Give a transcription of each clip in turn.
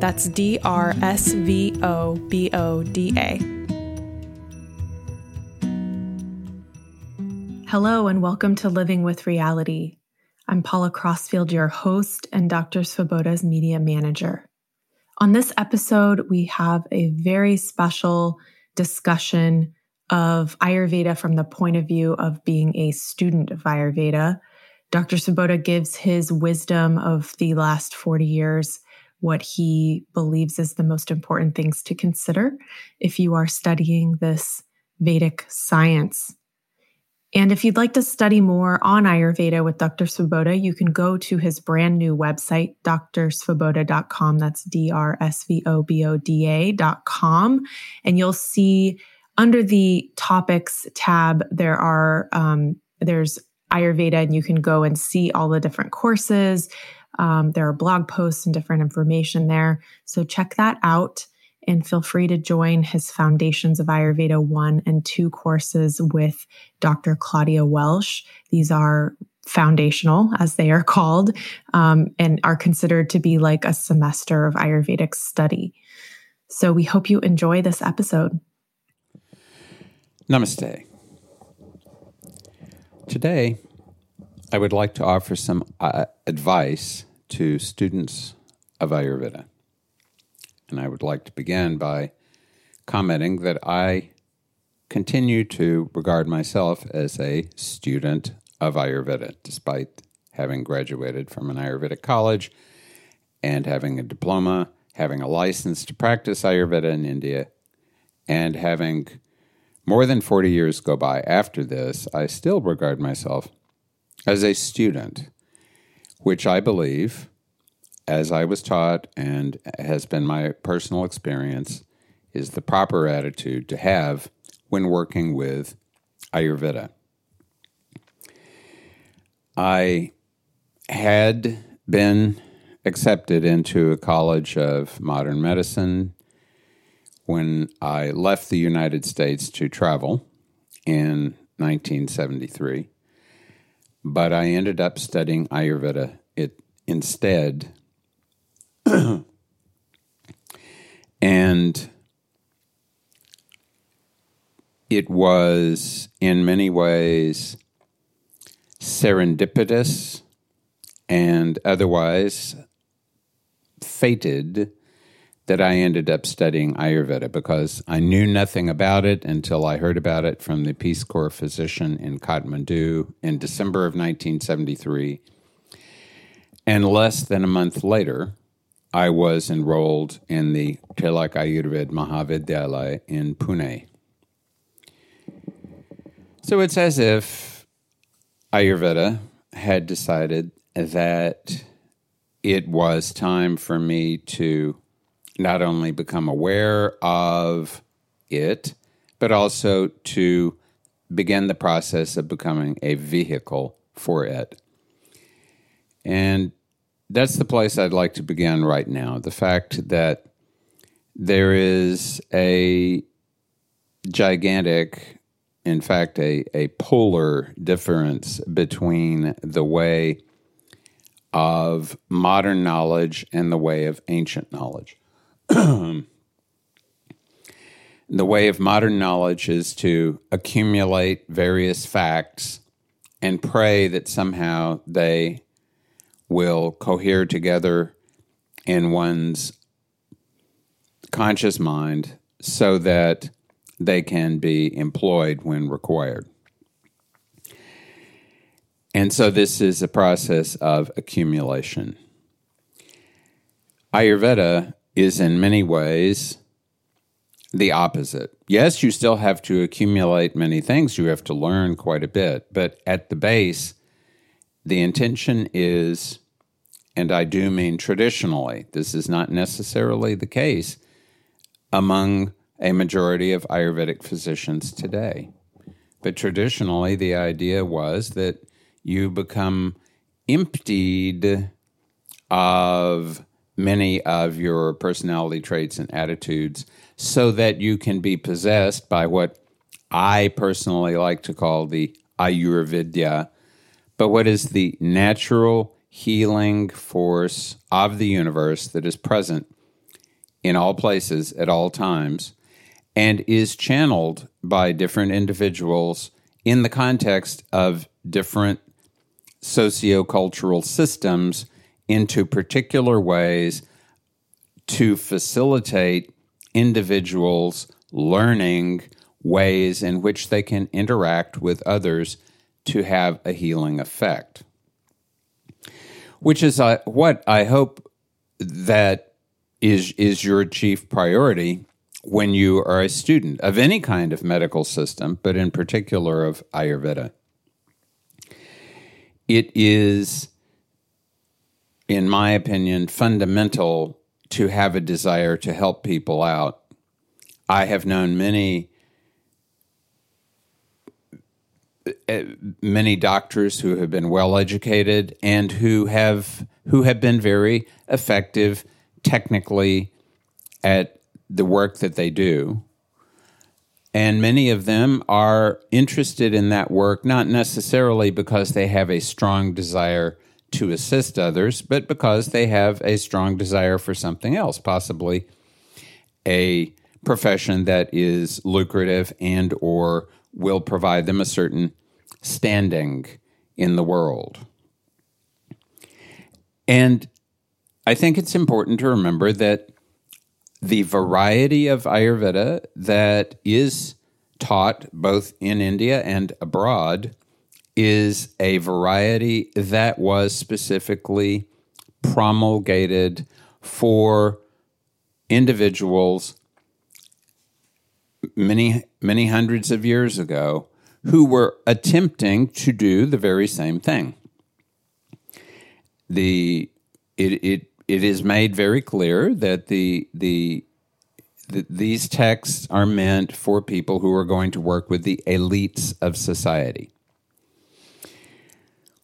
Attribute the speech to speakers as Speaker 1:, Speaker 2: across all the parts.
Speaker 1: That's D R S V O B O D A. Hello, and welcome to Living with Reality. I'm Paula Crossfield, your host and Dr. Svoboda's media manager. On this episode, we have a very special discussion of Ayurveda from the point of view of being a student of Ayurveda. Dr. Svoboda gives his wisdom of the last 40 years what he believes is the most important things to consider if you are studying this Vedic science. And if you'd like to study more on Ayurveda with Dr. Svoboda, you can go to his brand new website, drsvoboda.com. That's D R S V O B O D A.com. And you'll see under the topics tab, there are, um, there's Ayurveda, and you can go and see all the different courses, um, there are blog posts and different information there. So check that out and feel free to join his Foundations of Ayurveda 1 and 2 courses with Dr. Claudia Welch. These are foundational, as they are called, um, and are considered to be like a semester of Ayurvedic study. So we hope you enjoy this episode.
Speaker 2: Namaste. Today, I would like to offer some uh, advice to students of Ayurveda. And I would like to begin by commenting that I continue to regard myself as a student of Ayurveda, despite having graduated from an Ayurvedic college and having a diploma, having a license to practice Ayurveda in India, and having more than 40 years go by after this, I still regard myself as a student, which I believe, as I was taught and has been my personal experience, is the proper attitude to have when working with Ayurveda. I had been accepted into a college of modern medicine when I left the United States to travel in 1973 but I ended up studying Ayurveda it instead. and it was in many ways serendipitous and otherwise fated that I ended up studying Ayurveda because I knew nothing about it until I heard about it from the Peace Corps physician in Kathmandu in December of 1973. And less than a month later, I was enrolled in the Tilak Ayurved Mahavidyalaya in Pune. So it's as if Ayurveda had decided that it was time for me to not only become aware of it, but also to begin the process of becoming a vehicle for it. And that's the place I'd like to begin right now. The fact that there is a gigantic, in fact, a, a polar difference between the way of modern knowledge and the way of ancient knowledge. the way of modern knowledge is to accumulate various facts and pray that somehow they will cohere together in one's conscious mind so that they can be employed when required. And so this is a process of accumulation. Ayurveda is in many ways the opposite. Yes, you still have to accumulate many things, you have to learn quite a bit, but at the base, the intention is, and I do mean traditionally, this is not necessarily the case among a majority of Ayurvedic physicians today. But traditionally, the idea was that you become emptied of many of your personality traits and attitudes so that you can be possessed by what I personally like to call the Ayurvidya, but what is the natural healing force of the universe that is present in all places at all times and is channeled by different individuals in the context of different sociocultural systems into particular ways to facilitate individuals learning ways in which they can interact with others to have a healing effect. Which is uh, what I hope that is is your chief priority when you are a student of any kind of medical system, but in particular of Ayurveda. It is, in my opinion, fundamental to have a desire to help people out. I have known many eh, many doctors who have been well educated and who have who have been very effective technically at the work that they do. And many of them are interested in that work, not necessarily because they have a strong desire to assist others, but because they have a strong desire for something else, possibly a profession that is lucrative and or will provide them a certain standing in the world. And I think it's important to remember that the variety of Ayurveda that is taught both in India and abroad is a variety that was specifically promulgated for individuals many many hundreds of years ago who were attempting to do the very same thing the it, it it is made very clear that the the these texts are meant for people who are going to work with the elites of society.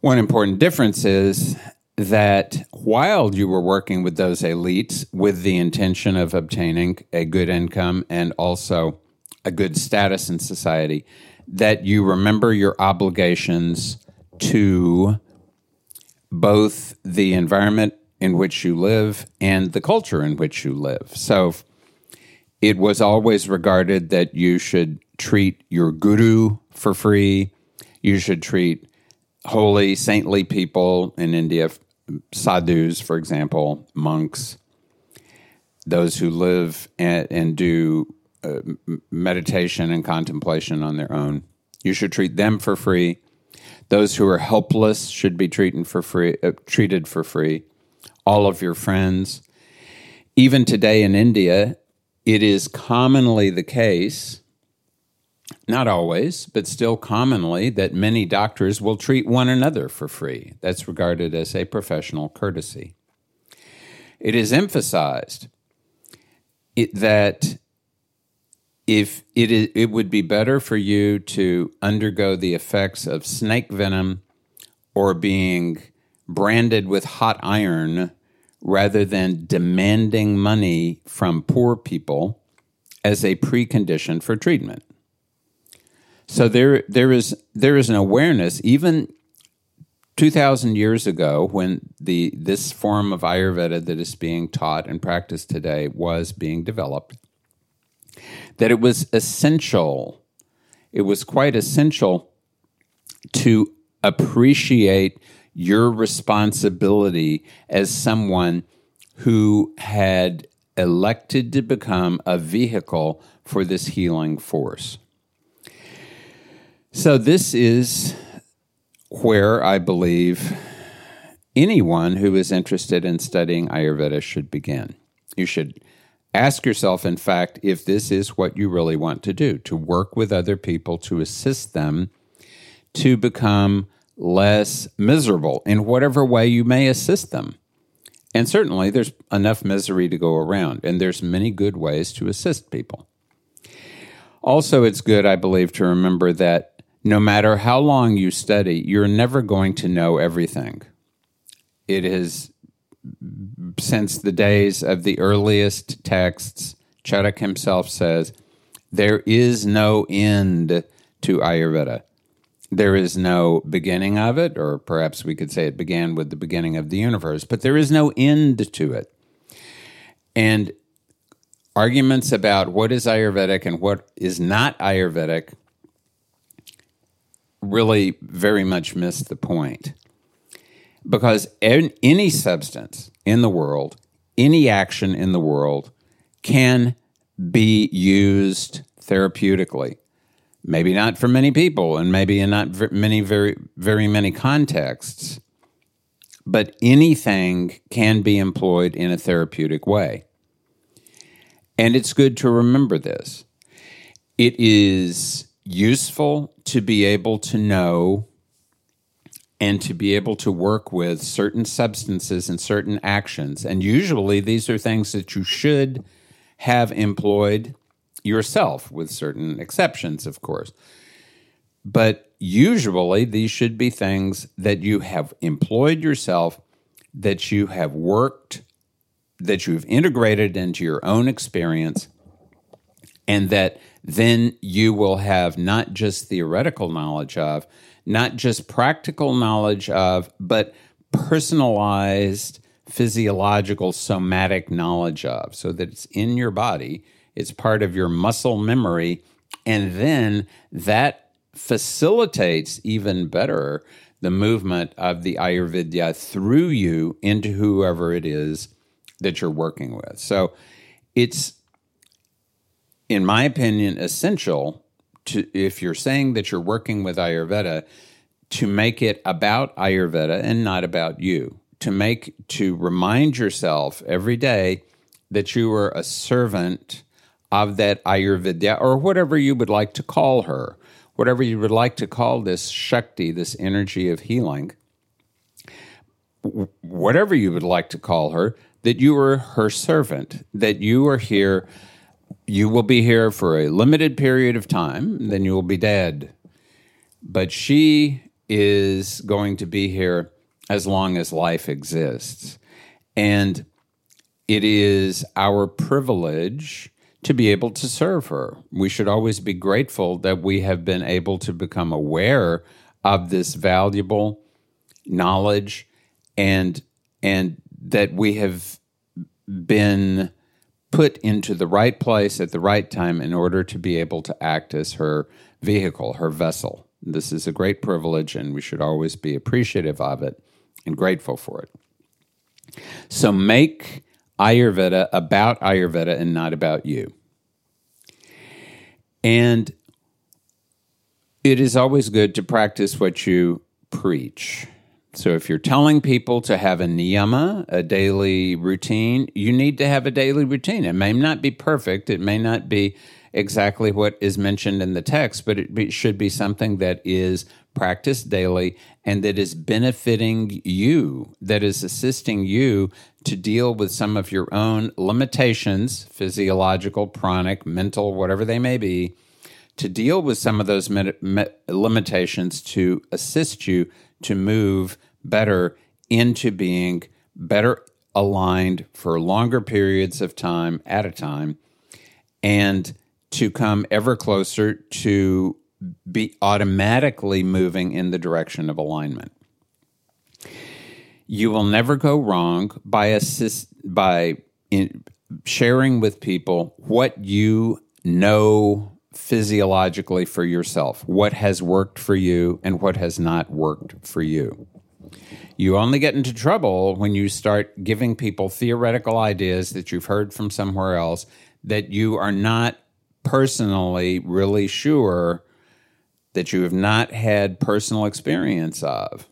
Speaker 2: One important difference is that while you were working with those elites with the intention of obtaining a good income and also a good status in society, that you remember your obligations to both the environment in which you live and the culture in which you live. So it was always regarded that you should treat your guru for free. You should treat holy, saintly people in India, sadhus, for example, monks, those who live and, and do uh, meditation and contemplation on their own. You should treat them for free. Those who are helpless should be treated for free. Uh, treated for free all of your friends. Even today in India, it is commonly the case, not always, but still commonly, that many doctors will treat one another for free. That's regarded as a professional courtesy. It is emphasized it, that if it, is, it would be better for you to undergo the effects of snake venom or being branded with hot iron rather than demanding money from poor people as a precondition for treatment. So there, there is there is an awareness, even two thousand years ago, when the this form of Ayurveda that is being taught and practiced today was being developed, that it was essential. It was quite essential to appreciate your responsibility as someone who had elected to become a vehicle for this healing force. So, this is where I believe anyone who is interested in studying Ayurveda should begin. You should ask yourself, in fact, if this is what you really want to do to work with other people to assist them to become less miserable in whatever way you may assist them. And certainly there's enough misery to go around, and there's many good ways to assist people. Also, it's good, I believe, to remember that no matter how long you study, you're never going to know everything. It is since the days of the earliest texts, Charak himself says, there is no end to Ayurveda there is no beginning of it, or perhaps we could say it began with the beginning of the universe, but there is no end to it. And arguments about what is Ayurvedic and what is not Ayurvedic really very much missed the point. Because any substance in the world, any action in the world can be used therapeutically. Maybe not for many people and maybe in not many very very many contexts but anything can be employed in a therapeutic way. And it's good to remember this. It is useful to be able to know and to be able to work with certain substances and certain actions and usually these are things that you should have employed yourself, with certain exceptions, of course. But usually, these should be things that you have employed yourself, that you have worked, that you've integrated into your own experience, and that then you will have not just theoretical knowledge of, not just practical knowledge of, but personalized physiological somatic knowledge of, so that it's in your body it's part of your muscle memory. And then that facilitates even better the movement of the Ayurveda through you into whoever it is that you're working with. So it's, in my opinion, essential to, if you're saying that you're working with Ayurveda, to make it about Ayurveda and not about you. To make, to remind yourself every day that you are a servant of that Ayurveda, or whatever you would like to call her, whatever you would like to call this Shakti, this energy of healing, whatever you would like to call her, that you are her servant, that you are here, you will be here for a limited period of time, then you will be dead. But she is going to be here as long as life exists. And it is our privilege to be able to serve her. We should always be grateful that we have been able to become aware of this valuable knowledge and and that we have been put into the right place at the right time in order to be able to act as her vehicle, her vessel. This is a great privilege and we should always be appreciative of it and grateful for it. So make Ayurveda about Ayurveda and not about you. And it is always good to practice what you preach. So if you're telling people to have a niyama, a daily routine, you need to have a daily routine. It may not be perfect, it may not be exactly what is mentioned in the text, but it should be something that is practiced daily and that is benefiting you, that is assisting you to deal with some of your own limitations, physiological, chronic, mental, whatever they may be, to deal with some of those limitations to assist you to move better into being better aligned for longer periods of time at a time and to come ever closer to be automatically moving in the direction of alignment. You will never go wrong by assist by in, sharing with people what you know physiologically for yourself, what has worked for you and what has not worked for you. You only get into trouble when you start giving people theoretical ideas that you've heard from somewhere else that you are not personally really sure that you have not had personal experience of.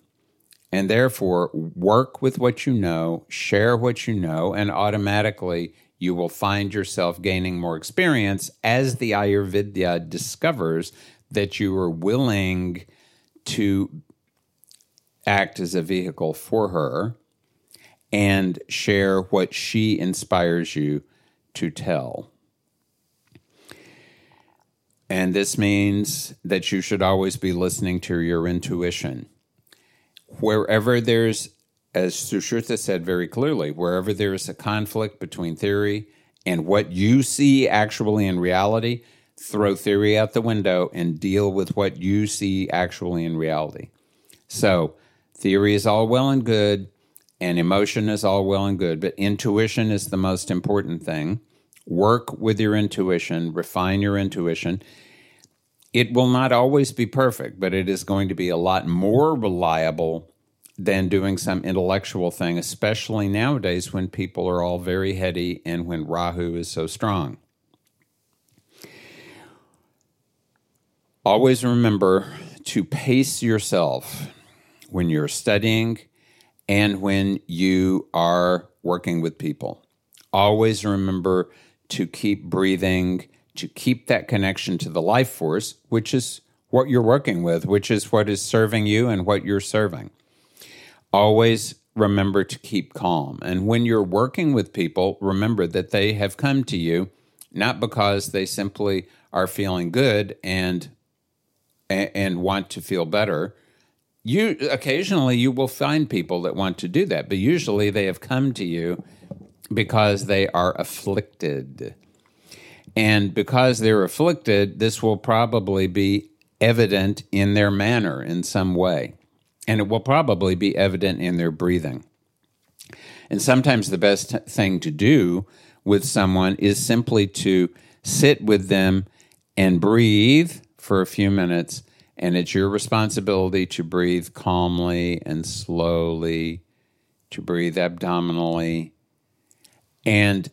Speaker 2: And therefore, work with what you know, share what you know, and automatically you will find yourself gaining more experience as the Ayurveda discovers that you are willing to act as a vehicle for her and share what she inspires you to tell. And this means that you should always be listening to your intuition. Wherever there's, as Sushruta said very clearly, wherever there is a conflict between theory and what you see actually in reality, throw theory out the window and deal with what you see actually in reality. So, theory is all well and good, and emotion is all well and good, but intuition is the most important thing work with your intuition, refine your intuition. It will not always be perfect, but it is going to be a lot more reliable than doing some intellectual thing, especially nowadays when people are all very heady and when Rahu is so strong. Always remember to pace yourself when you're studying and when you are working with people. Always remember to keep breathing, to keep that connection to the life force, which is what you're working with, which is what is serving you and what you're serving. Always remember to keep calm. And when you're working with people, remember that they have come to you not because they simply are feeling good and and want to feel better. You occasionally you will find people that want to do that, but usually they have come to you because they are afflicted. And because they're afflicted, this will probably be evident in their manner in some way. And it will probably be evident in their breathing. And sometimes the best thing to do with someone is simply to sit with them and breathe for a few minutes. And it's your responsibility to breathe calmly and slowly, to breathe abdominally, and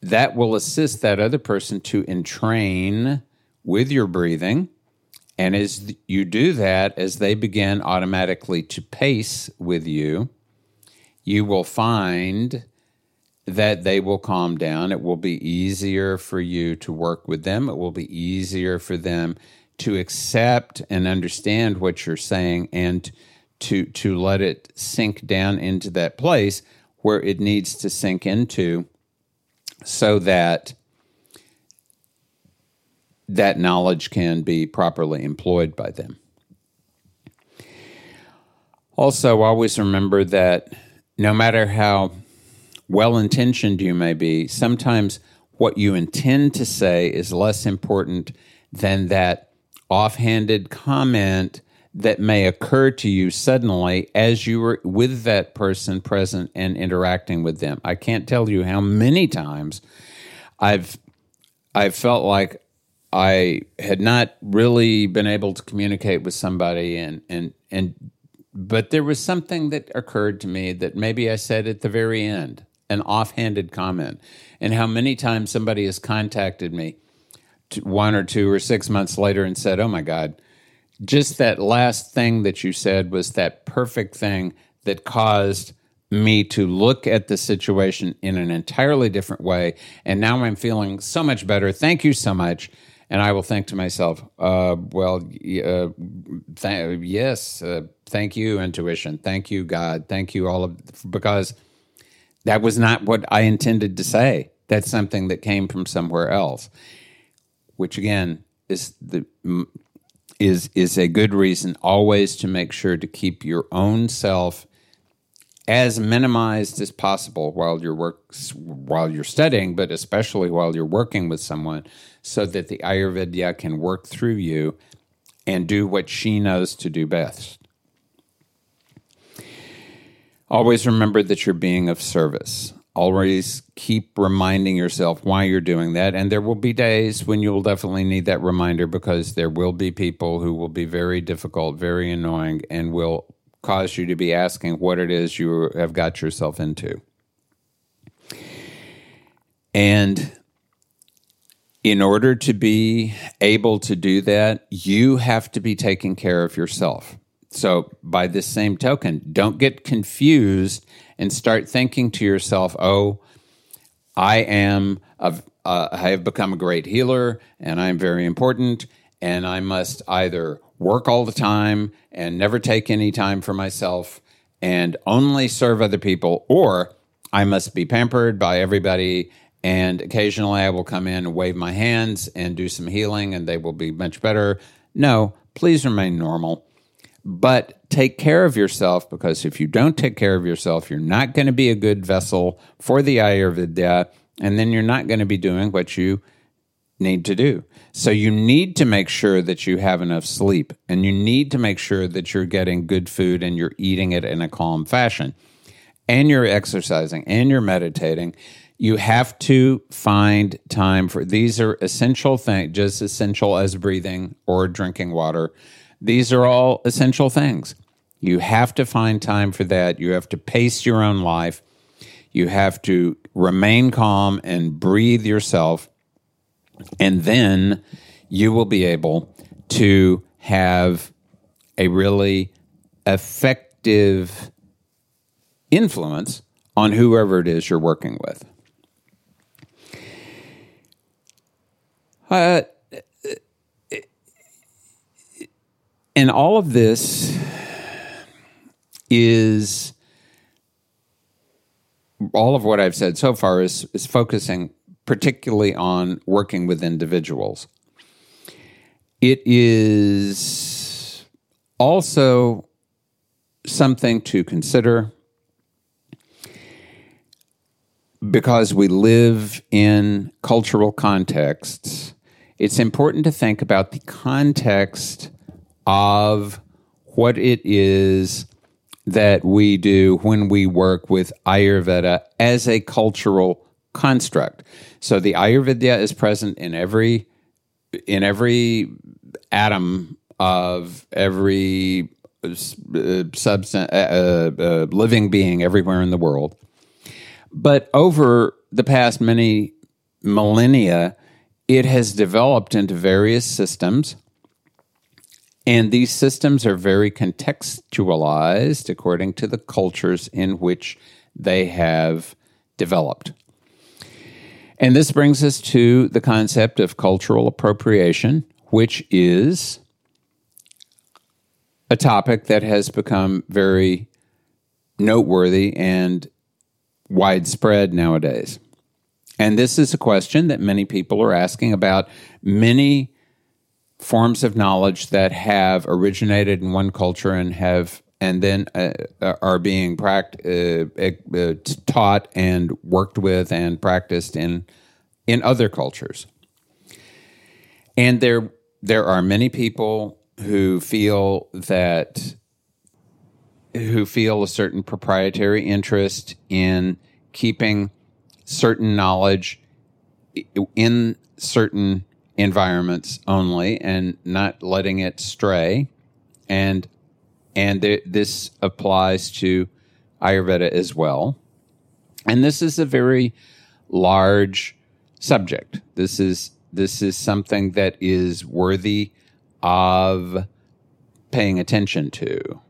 Speaker 2: that will assist that other person to entrain with your breathing. And as you do that, as they begin automatically to pace with you, you will find that they will calm down. It will be easier for you to work with them. It will be easier for them to accept and understand what you're saying and to to let it sink down into that place where it needs to sink into so that that knowledge can be properly employed by them. Also, always remember that no matter how well intentioned you may be, sometimes what you intend to say is less important than that offhanded comment that may occur to you suddenly as you were with that person present and interacting with them. I can't tell you how many times I've I felt like I had not really been able to communicate with somebody and and and but there was something that occurred to me that maybe I said at the very end, an offhanded comment, and how many times somebody has contacted me one or two or six months later and said, "Oh my God, just that last thing that you said was that perfect thing that caused me to look at the situation in an entirely different way. And now I'm feeling so much better. Thank you so much. And I will think to myself, uh, well, uh, th- yes, uh, thank you, intuition. Thank you, God. Thank you, all of, because that was not what I intended to say. That's something that came from somewhere else, which again is the is is a good reason always to make sure to keep your own self as minimized as possible while you're work while you're studying, but especially while you're working with someone, so that the Ayurveda can work through you and do what she knows to do best. Always remember that you're being of service. Always keep reminding yourself why you're doing that. And there will be days when you'll definitely need that reminder because there will be people who will be very difficult, very annoying, and will cause you to be asking what it is you have got yourself into. And in order to be able to do that, you have to be taking care of yourself. So, by this same token, don't get confused and start thinking to yourself, oh, I am, a, uh, I have become a great healer and I'm very important and I must either work all the time and never take any time for myself and only serve other people, or I must be pampered by everybody and occasionally I will come in and wave my hands and do some healing and they will be much better. No, please remain normal. But take care of yourself because if you don't take care of yourself, you're not going to be a good vessel for the Ayurveda, and then you're not going to be doing what you need to do. So you need to make sure that you have enough sleep and you need to make sure that you're getting good food and you're eating it in a calm fashion. And you're exercising and you're meditating. You have to find time for these are essential things just essential as breathing or drinking water these are all essential things. You have to find time for that. You have to pace your own life. You have to remain calm and breathe yourself. And then you will be able to have a really effective influence on whoever it is you're working with. Uh, and all of this is all of what I've said so far is, is focusing particularly on working with individuals. It is also something to consider because we live in cultural contexts it's important to think about the context of what it is that we do when we work with Ayurveda as a cultural construct. So the Ayurveda is present in every in every atom of every uh, substance uh, uh, living being everywhere in the world. But over the past many millennia, it has developed into various systems. And these systems are very contextualized according to the cultures in which they have developed. And this brings us to the concept of cultural appropriation, which is a topic that has become very noteworthy and widespread nowadays. And this is a question that many people are asking about many forms of knowledge that have originated in one culture and have and then uh, are being pract- uh, uh, taught and worked with and practiced in in other cultures. And there there are many people who feel that who feel a certain proprietary interest in keeping certain knowledge in certain environments only and not letting it stray. And and th- this applies to ayurveda as well. And this is a very large subject. This is this is something that is worthy of paying attention to.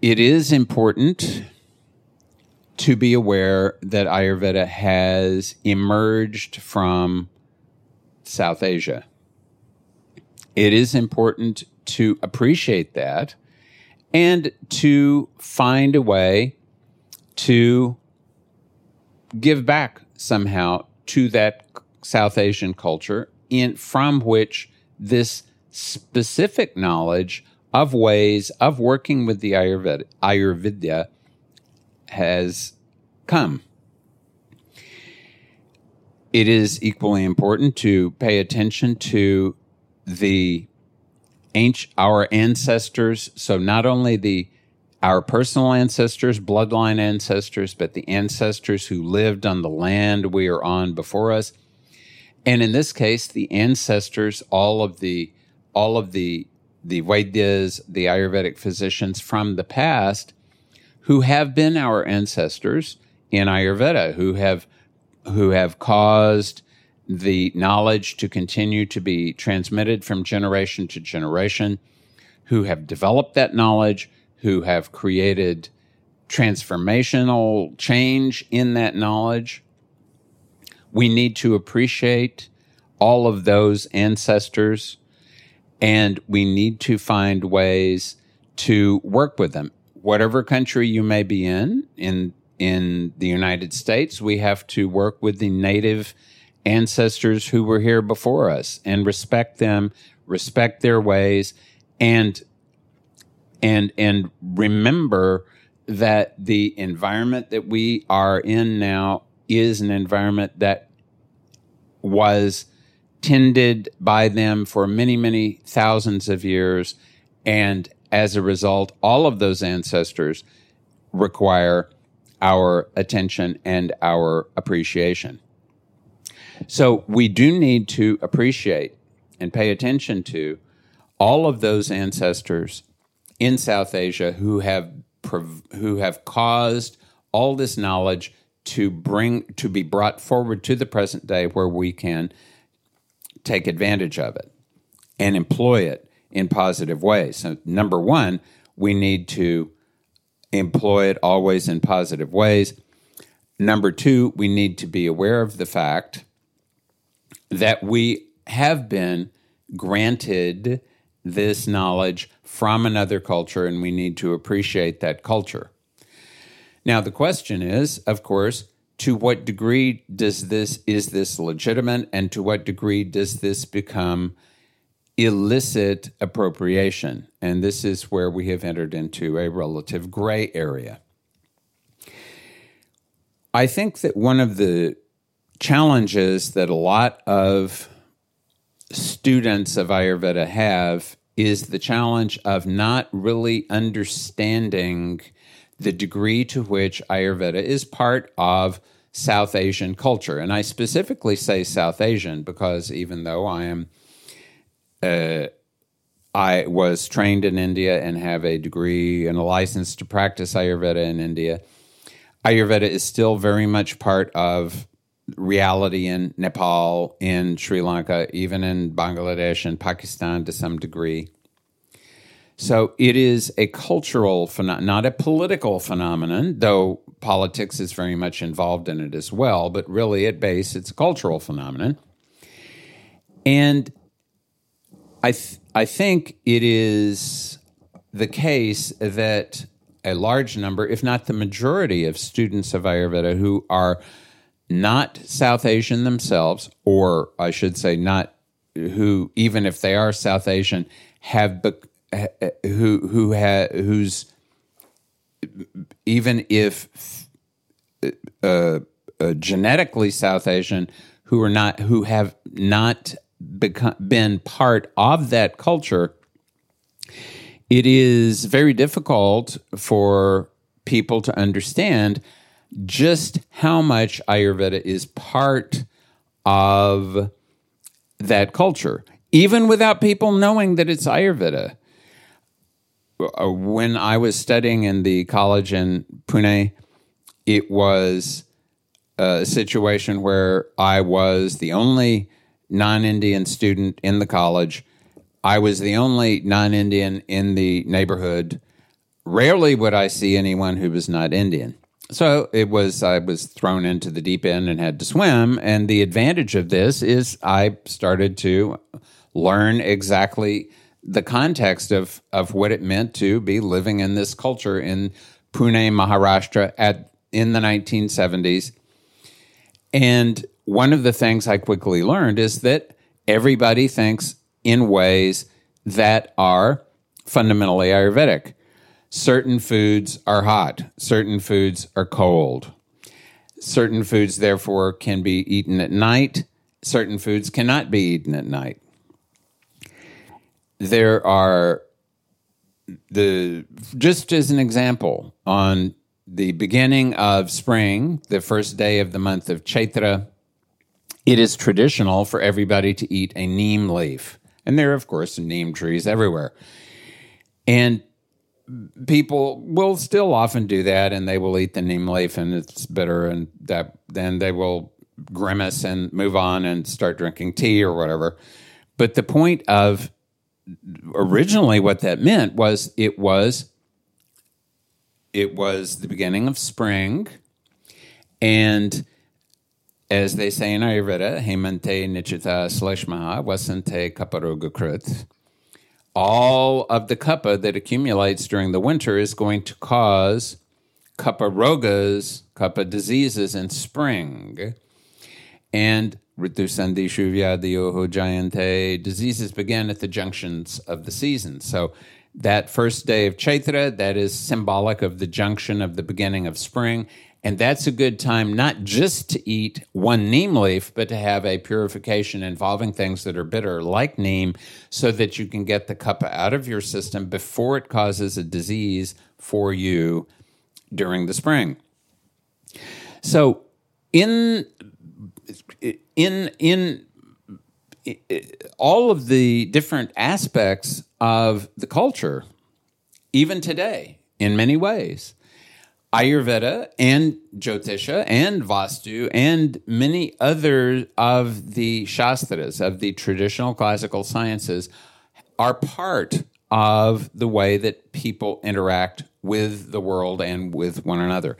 Speaker 2: It is important to be aware that Ayurveda has emerged from South Asia. It is important to appreciate that and to find a way to give back somehow to that South Asian culture in from which this specific knowledge of ways of working with the Ayurveda, Ayurveda has come. It is equally important to pay attention to the ancient, our ancestors. So not only the our personal ancestors, bloodline ancestors, but the ancestors who lived on the land we are on before us. And in this case, the ancestors, all of the all of the the Vaidyas, the Ayurvedic physicians from the past, who have been our ancestors in Ayurveda, who have who have caused the knowledge to continue to be transmitted from generation to generation, who have developed that knowledge, who have created transformational change in that knowledge. We need to appreciate all of those ancestors and we need to find ways to work with them. Whatever country you may be in, in in the United States, we have to work with the native ancestors who were here before us and respect them, respect their ways, and and and remember that the environment that we are in now is an environment that was tended by them for many, many thousands of years. And as a result, all of those ancestors require our attention and our appreciation. So we do need to appreciate and pay attention to all of those ancestors in South Asia who have who have caused all this knowledge to bring to be brought forward to the present day where we can take advantage of it and employ it in positive ways. So, number one, we need to employ it always in positive ways. Number two, we need to be aware of the fact that we have been granted this knowledge from another culture and we need to appreciate that culture. Now, the question is, of course, to what degree does this is this legitimate and to what degree does this become illicit appropriation and this is where we have entered into a relative gray area i think that one of the challenges that a lot of students of ayurveda have is the challenge of not really understanding the degree to which Ayurveda is part of South Asian culture. And I specifically say South Asian because even though I am, uh, I was trained in India and have a degree and a license to practice Ayurveda in India, Ayurveda is still very much part of reality in Nepal, in Sri Lanka, even in Bangladesh and Pakistan to some degree. So it is a cultural phenomenon, not a political phenomenon, though politics is very much involved in it as well, but really at base, it's a cultural phenomenon. And I, th- I think it is the case that a large number, if not the majority of students of Ayurveda who are not South Asian themselves, or I should say, not who, even if they are South Asian, have be- who who ha, who's even if uh, uh, genetically South Asian who are not who have not become, been part of that culture, it is very difficult for people to understand just how much Ayurveda is part of that culture, even without people knowing that it's Ayurveda. Uh, when I was studying in the college in Pune, it was a situation where I was the only non Indian student in the college. I was the only non Indian in the neighborhood. Rarely would I see anyone who was not Indian. So it was, I was thrown into the deep end and had to swim. And the advantage of this is I started to learn exactly the context of of what it meant to be living in this culture in Pune, Maharashtra at in the 1970s. And one of the things I quickly learned is that everybody thinks in ways that are fundamentally Ayurvedic. Certain foods are hot, certain foods are cold. Certain foods, therefore, can be eaten at night, certain foods cannot be eaten at night. There are the just as an example on the beginning of spring, the first day of the month of Chaitra, it is traditional for everybody to eat a neem leaf. And there are, of course, neem trees everywhere. And people will still often do that and they will eat the neem leaf and it's bitter and that then they will grimace and move on and start drinking tea or whatever. But the point of originally what that meant was it was it was the beginning of spring and as they say in Ayurveda, Hemante Nichita Sleshmaha Vasante Kaparoga Krut. All of the kapha that accumulates during the winter is going to cause kapha rogas, kapha diseases in spring. And Ritu Ritusandhi Shuvyadiyoho Jayante, diseases begin at the junctions of the seasons. So that first day of Chaitra, that is symbolic of the junction of the beginning of spring. And that's a good time not just to eat one neem leaf, but to have a purification involving things that are bitter, like neem, so that you can get the kapha out of your system before it causes a disease for you during the spring. So, in in in all of the different aspects of the culture, even today, in many ways, Ayurveda and Jyotisha and Vastu and many other of the Shastras, of the traditional classical sciences, are part of the way that people interact with the world and with one another.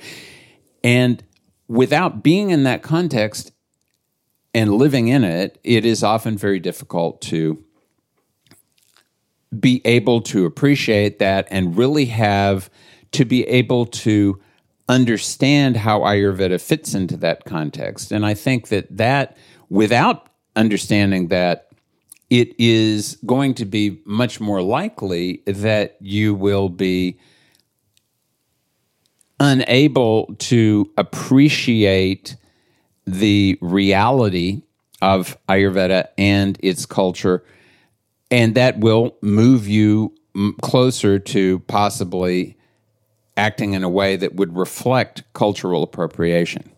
Speaker 2: And without being in that context and living in it, it is often very difficult to be able to appreciate that and really have to be able to understand how Ayurveda fits into that context. And I think that that, without understanding that, it is going to be much more likely that you will be unable to appreciate the reality of Ayurveda and its culture. And that will move you closer to possibly acting in a way that would reflect cultural appropriation.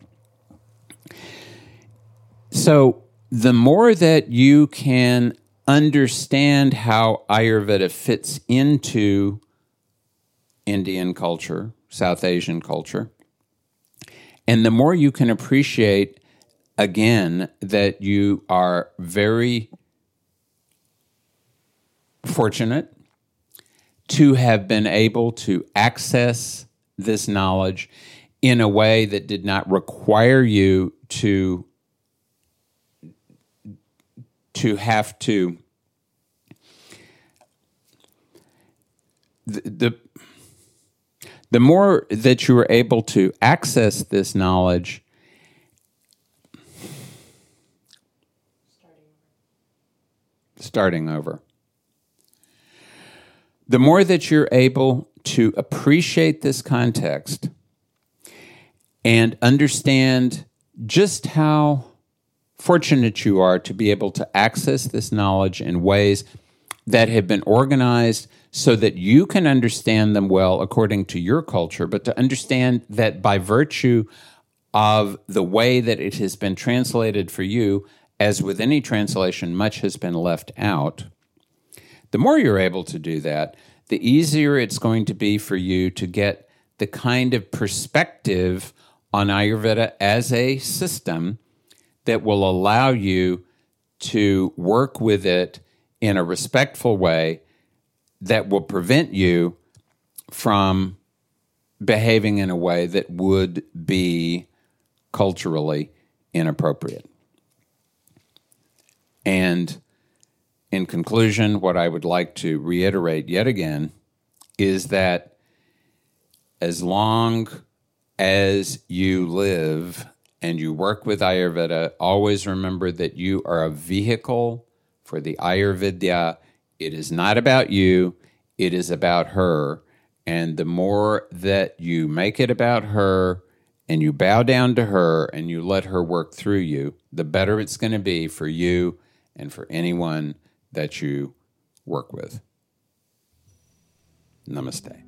Speaker 2: So, the more that you can understand how Ayurveda fits into Indian culture, South Asian culture, and the more you can appreciate, again, that you are very fortunate to have been able to access this knowledge in a way that did not require you to to have to the, the the more that you were able to access this knowledge starting over the more that you're able to appreciate this context and understand just how fortunate you are to be able to access this knowledge in ways that have been organized so that you can understand them well according to your culture, but to understand that by virtue of the way that it has been translated for you, as with any translation, much has been left out the more you're able to do that, the easier it's going to be for you to get the kind of perspective on Ayurveda as a system that will allow you to work with it in a respectful way that will prevent you from behaving in a way that would be culturally inappropriate. And in conclusion, what I would like to reiterate yet again is that as long as you live and you work with Ayurveda, always remember that you are a vehicle for the Ayurvedya. It is not about you, it is about her. And the more that you make it about her and you bow down to her and you let her work through you, the better it's going to be for you and for anyone that you work with. Namaste.